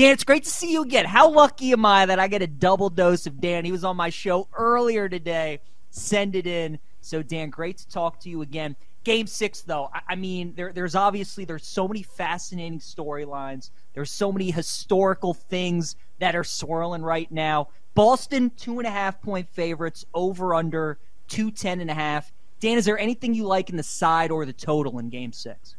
Dan, it's great to see you again. How lucky am I that I get a double dose of Dan? He was on my show earlier today. Send it in. So, Dan, great to talk to you again. Game six, though, I, I mean, there, there's obviously there's so many fascinating storylines. There's so many historical things that are swirling right now. Boston two and a half point favorites over under two ten and a half. Dan, is there anything you like in the side or the total in Game Six?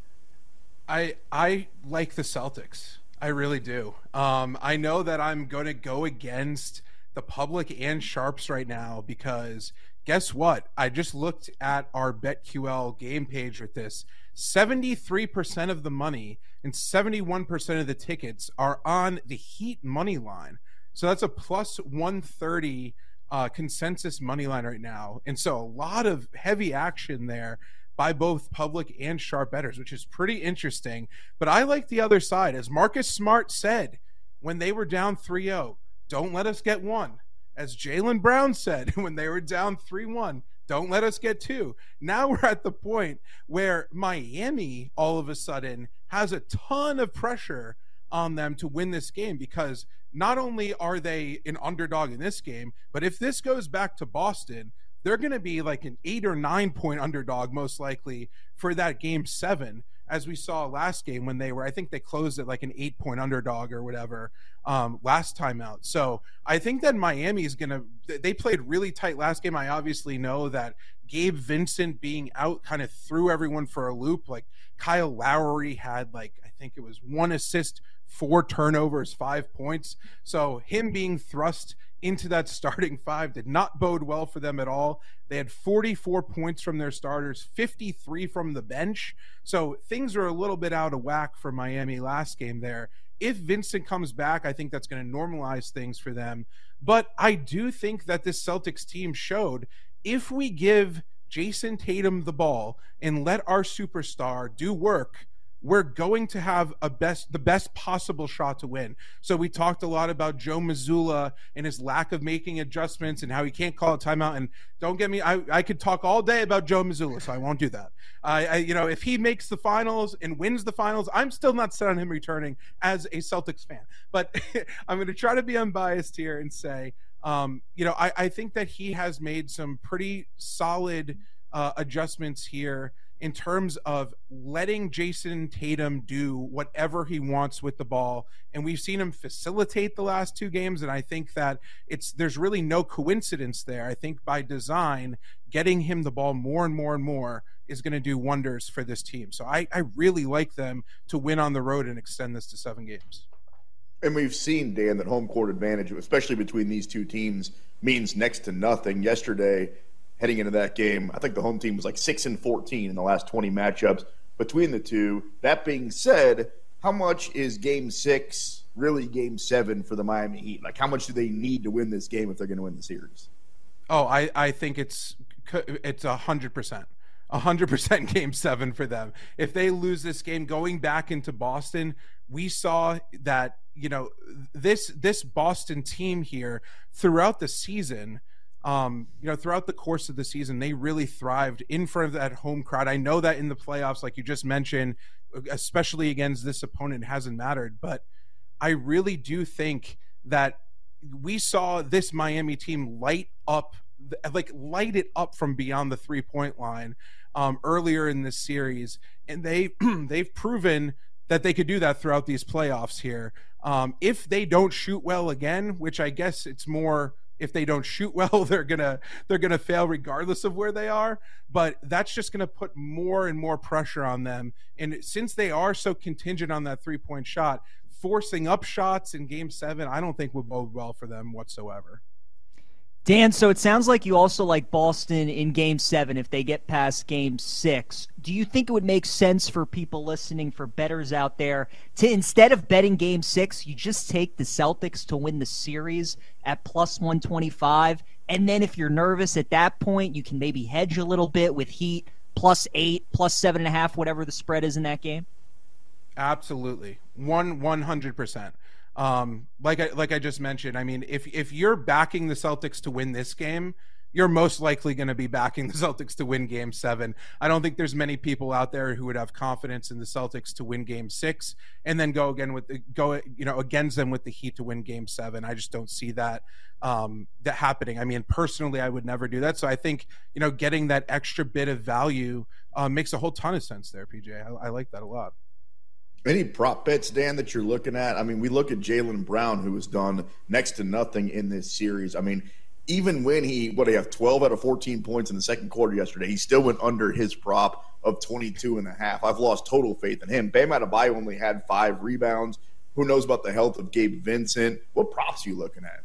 I I like the Celtics. I really do. Um, I know that I'm going to go against the public and sharps right now because guess what? I just looked at our BetQL game page with this. 73% of the money and 71% of the tickets are on the Heat money line. So that's a plus 130 uh, consensus money line right now. And so a lot of heavy action there by both public and sharp betters, which is pretty interesting. But I like the other side. As Marcus Smart said when they were down 3 0, don't let us get one. As Jaylen Brown said when they were down 3 1, don't let us get two. Now we're at the point where Miami all of a sudden has a ton of pressure on them to win this game because not only are they an underdog in this game, but if this goes back to Boston, they're going to be like an eight or nine point underdog, most likely, for that game seven, as we saw last game when they were, I think they closed it like an eight point underdog or whatever um, last time out. So I think that Miami is going to, they played really tight last game. I obviously know that Gabe Vincent being out kind of threw everyone for a loop. Like Kyle Lowry had like, I think it was one assist, four turnovers, five points. So him being thrust into that starting five did not bode well for them at all. They had 44 points from their starters, 53 from the bench. So things are a little bit out of whack for Miami last game there. If Vincent comes back, I think that's going to normalize things for them. But I do think that this Celtics team showed if we give Jayson Tatum the ball and let our superstar do work, we're going to have a best the best possible shot to win. So we talked a lot about Joe Mazzulla and his lack of making adjustments and how he can't call a timeout. And don't get me, I, I could talk all day about Joe Mazzulla, so I won't do that. I, I you know if he makes the finals and wins the finals, I'm still not set on him returning as a Celtics fan. But I'm going to try to be unbiased here and say, um, you know, I, I think that he has made some pretty solid uh, adjustments here in terms of letting Jayson Tatum do whatever he wants with the ball. And we've seen him facilitate the last two games. And I think that it's there's really no coincidence there. I think by design, getting him the ball more and more and more is going to do wonders for this team. So I, I really like them to win on the road and extend this to seven games. And we've seen, Dan, that home court advantage, especially between these two teams, means next to nothing. Yesterday, heading into that game. I think the home team was like 6 and 14 in the last 20 matchups between the two. That being said, how much is game 6 really game 7 for the Miami Heat? Like how much do they need to win this game if they're going to win the series? Oh, I I think it's it's a 100%. 100% game 7 for them. If they lose this game going back into Boston, we saw that, you know, this this Boston team here throughout the season – um, you know, throughout the course of the season, they really thrived in front of that home crowd. I know that in the playoffs, like you just mentioned, especially against this opponent, hasn't mattered. But I really do think that we saw this Miami team light up, like light it up from beyond the three point line um, earlier in this series, and they they've proven that they could do that throughout these playoffs here. Um, if they don't shoot well again, which I guess it's more if they don't shoot well they're gonna they're gonna fail regardless of where they are. But that's just gonna put more and more pressure on them. And since they are so contingent on that three point shot forcing up shots in game seven i don't think will bode well for them whatsoever Dan, so it sounds like you also like Boston in game seven if they get past game six. Do you think it would make sense for people listening, for betters out there, to instead of betting game six, you just take the Celtics to win the series at plus 125? And then if you're nervous at that point, you can maybe hedge a little bit with Heat plus eight, plus seven and a half, whatever the spread is in that game? Absolutely. One, 100%. Um, like I like I just mentioned, I mean, if if you're backing the Celtics to win this game, you're most likely going to be backing the Celtics to win game seven. I don't think there's many people out there who would have confidence in the Celtics to win game six and then go again with the go, you know, against them with the Heat to win game seven. I just don't see that um, that happening. I mean, personally, I would never do that. So I think, you know, getting that extra bit of value uh, makes a whole ton of sense there, PJ. I, I like that a lot. Any prop bets, Dan, that you're looking at? I mean, we look at Jaylen Brown, who has done next to nothing in this series. I mean, even when he what he have 12 out of 14 points in the second quarter yesterday he still went under his prop of 22 and a half i've lost total faith in him bam adebayo only had five rebounds who knows about the health of gabe vincent what props are you looking at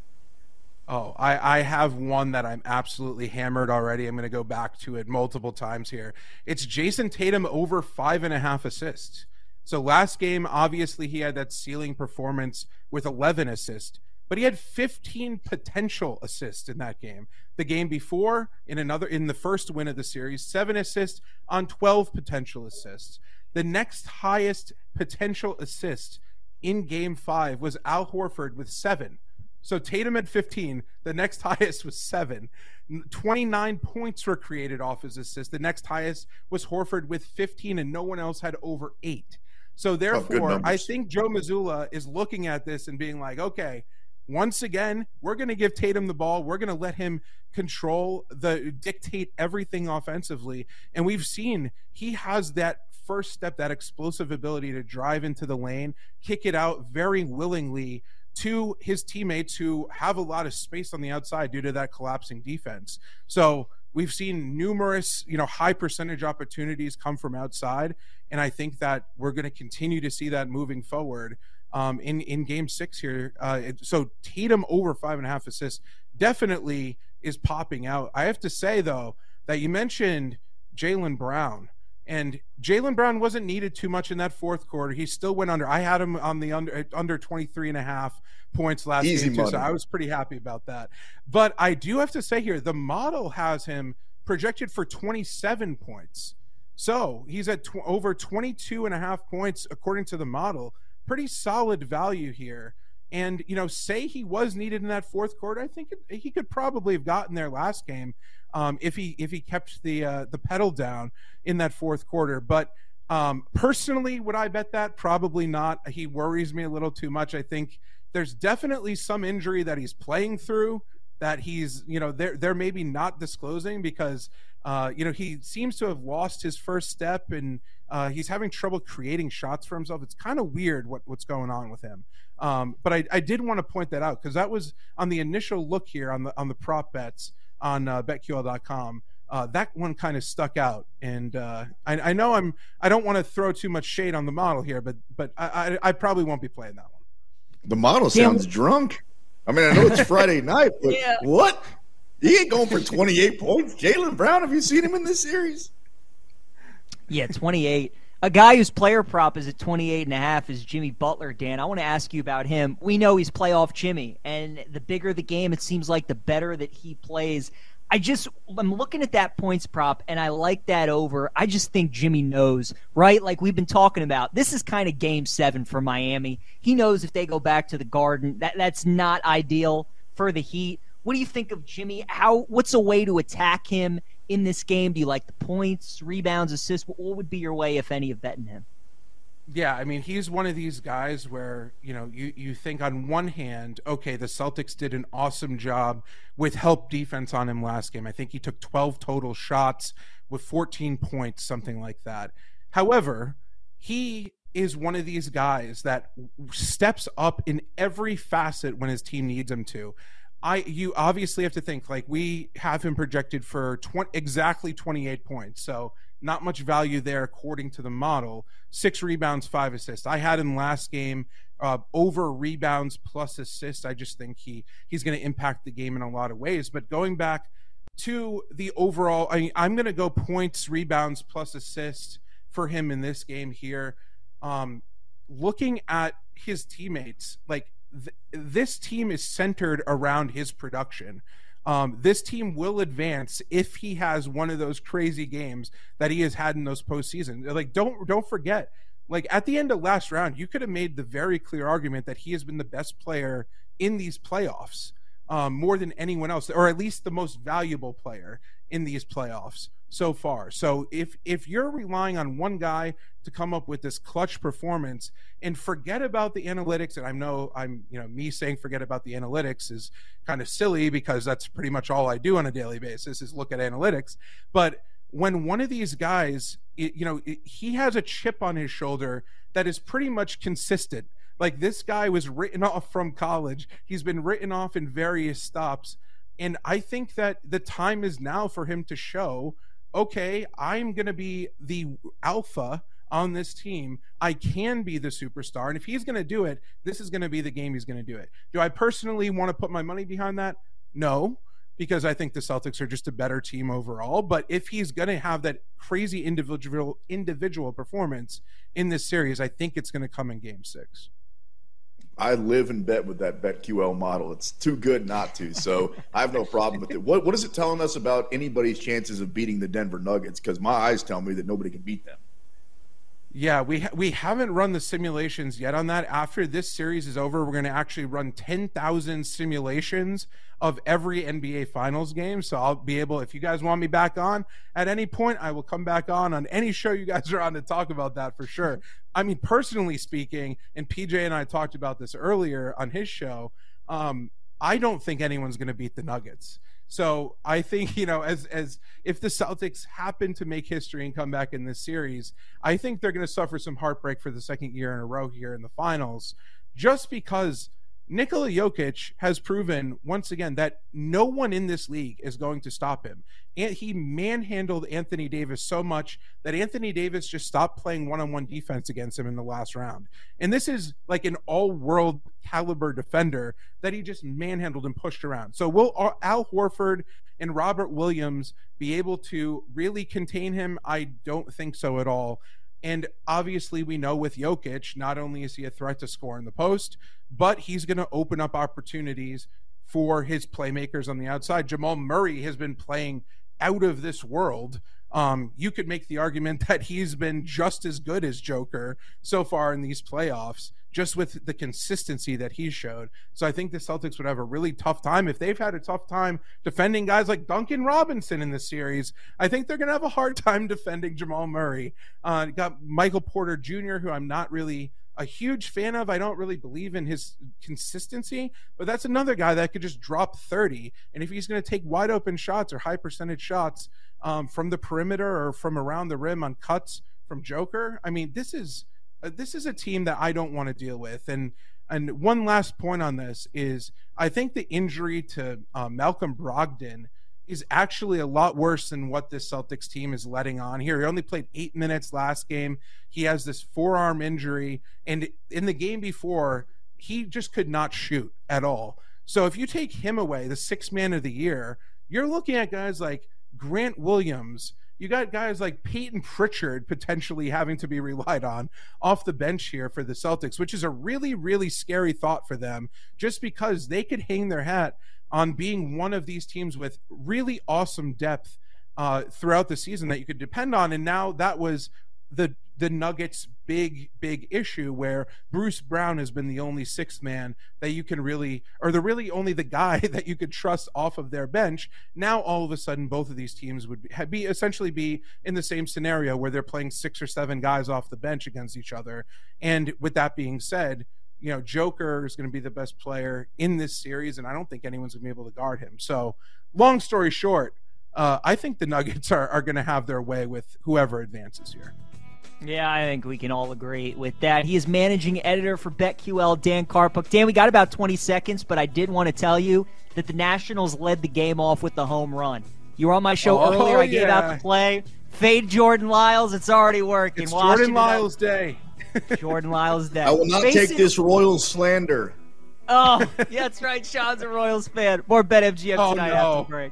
Oh, I, I have one that I'm absolutely hammered already. I'm going to go back to it multiple times here. It's Jayson Tatum over five and a half assists. So last game, obviously, he had that ceiling performance with 11 assists but he had 15 potential assists in that game. The game before, in another in the first win of the series, seven assists on 12 potential assists. The next highest potential assist in game five was Al Horford with seven. So Tatum had 15. The next highest was seven. 29 points were created off his assist. The next highest was Horford with 15, and no one else had over eight. So oh, therefore, oh, I think Joe Mazzulla is looking at this and being like, okay, once again, we're going to give Tatum the ball. We're going to let him control the dictate everything offensively. And we've seen he has that first step, that explosive ability to drive into the lane, kick it out very willingly to his teammates who have a lot of space on the outside due to that collapsing defense. So we've seen numerous, you know, high percentage opportunities come from outside. And I think that we're going to continue to see that moving forward um, in in Game Six here. Uh, so Tatum over five and a half assists definitely is popping out. I have to say though that you mentioned Jaylen Brown. And Jaylen Brown wasn't needed too much in that fourth quarter. He still went under. I had him on the under under 23 and a half points last Easy game too, so I was pretty happy about that. But I do have to say here, the model has him projected for 27 points. So he's at tw- over 22 and a half points according to the model pretty solid value here. And you know, say he was needed in that fourth quarter, I think it, he could probably have gotten there last game um, if he if he kept the uh, the pedal down in that fourth quarter. But um, personally, would I bet that? Probably not. He worries me a little too much. I think there's definitely some injury that he's playing through that he's you know they're they're maybe not disclosing because uh, you know he seems to have lost his first step and uh, he's having trouble creating shots for himself. It's kind of weird what, what's going on with him. Um, but I, I, did want to point that out because that was on the initial look here on the on the prop bets on uh, BetQL.com. Uh, that one kind of stuck out, and uh, I, I, know I'm I don't want to throw too much shade on the model here, but but I, I, I probably won't be playing that one. The model sounds yeah. drunk. I mean, I know it's Friday night, but yeah. what? He ain't going for 28 points. Jaylen Brown, have you seen him in this series? Yeah, 28. A guy whose player prop is at 28 and a half is Jimmy Butler, Dan. I want to ask you about him. We know he's playoff Jimmy, and the bigger the game, it seems like the better that he plays. I just I'm looking at that points prop and I like that over. I just think Jimmy knows, right? Like we've been talking about. This is kind of game 7 for Miami. He knows if they go back to the Garden, that that's not ideal for the Heat. What do you think of Jimmy? How what's a way to attack him in this game? Do you like the points, rebounds, assists? What would be your way, if any, of betting him? Yeah, I mean, he's one of these guys where, you know, you, you think on one hand, okay, the Celtics did an awesome job with help defense on him last game. I think he took 12 total shots with 14 points, something like that. However, he is one of these guys that steps up in every facet when his team needs him to. I you obviously have to think like we have him projected for 20, exactly 28 points. So not much value there according to the model. Six rebounds, five assists. I had him last game uh, over rebounds plus assists. I just think he he's going to impact the game in a lot of ways. But going back to the overall, I I'm going to go points, rebounds plus assists for him in this game here. Um, looking at his teammates, like th- this team is centered around his production. Um, this team will advance if he has one of those crazy games that he has had in those postseason. Like, don't don't forget, like at the end of last round, you could have made the very clear argument that he has been the best player in these playoffs. um, more than anyone else, or at least the most valuable player in these playoffs so far. So if if you're relying on one guy to come up with this clutch performance and forget about the analytics, and I know I'm you know me saying forget about the analytics is kind of silly because that's pretty much all I do on a daily basis is look at analytics. But when one of these guys, it, you know, it, he has a chip on his shoulder that is pretty much consistent. Like this guy was written off from college. He's been written off in various stops. And I think that the time is now for him to show okay, I'm going to be the alpha on this team. I can be the superstar. And if he's going to do it, this is going to be the game he's going to do it. Do I personally want to put my money behind that? No, because I think the Celtics are just a better team overall. But if he's going to have that crazy individual individual performance in this series, I think it's going to come in game six. I live and bet with that BetQL model. It's too good not to. So I have no problem with it. What, what is it telling us about anybody's chances of beating the Denver Nuggets? Because my eyes tell me that nobody can beat them. Yeah, we ha- we haven't run the simulations yet on that. After this series is over, we're going to actually run 10,000 simulations of every NBA Finals game. So I'll be able, if you guys want me back on at any point, I will come back on on any show you guys are on to talk about that for sure. I mean, personally speaking, and PJ and I talked about this earlier on his show. Um, I don't think anyone's going to beat the Nuggets. So I think you know, as as if the Celtics happen to make history and come back in this series, I think they're going to suffer some heartbreak for the second year in a row here in the finals, just because Nikola Jokic has proven once again that no one in this league is going to stop him. And he manhandled Anthony Davis so much that Anthony Davis just stopped playing one-on-one defense against him in the last round. And this is like an all-world caliber defender that he just manhandled and pushed around. So will Al Horford and Robert Williams be able to really contain him? I don't think so at all. And obviously, we know with Jokic, not only is he a threat to score in the post, but he's going to open up opportunities for his playmakers on the outside. Jamal Murray has been playing out of this world. Um, you could make the argument that he's been just as good as Joker so far in these playoffs just with the consistency that he showed. So I think the Celtics would have a really tough time if they've had a tough time defending guys like Duncan Robinson in this series. I think they're going to have a hard time defending Jamal Murray. Uh, got Michael Porter Jr., who I'm not really a huge fan of. I don't really believe in his consistency, but that's another guy that could just drop 30. And if he's going to take wide open shots or high percentage shots um, from the perimeter or from around the rim on cuts from Joker, I mean, this is uh, this is a team that I don't want to deal with. And and one last point on this is I think the injury to uh, Malcolm Brogdon is actually a lot worse than what this Celtics team is letting on here. He only played eight minutes last game. He has this forearm injury, and in the game before, he just could not shoot at all. So if you take him away, the six man of the year, you're looking at guys like Grant Williams you got guys like Payton Pritchard potentially having to be relied on off the bench here for the Celtics, which is a really, really scary thought for them just because they could hang their hat on being one of these teams with really awesome depth uh, throughout the season that you could depend on. And now that was the the Nuggets' big, big issue where Bruce Brown has been the only sixth man that you can really, or the really only the guy that you could trust off of their bench. Now, all of a sudden, both of these teams would be, be essentially be in the same scenario where they're playing six or seven guys off the bench against each other. And with that being said, you know, Joker is going to be the best player in this series, and I don't think anyone's going to be able to guard him. So, long story short, uh, I think the Nuggets are, are going to have their way with whoever advances here. Yeah, I think we can all agree with that. He is managing editor for BetQL, Dan Karpuc. Dan, we got about 20 seconds, but I did want to tell you that the Nationals led the game off with the home run. You were on my show oh, earlier. I yeah. gave out the play. Fade Jordan Lyles. It's already working. It's Washington Jordan Lyles Day. Jordan Lyles Day. I will not Facing... take this Royals slander. Oh, yeah, that's right. Sean's a Royals fan. More BetMGM oh, tonight no. after the break.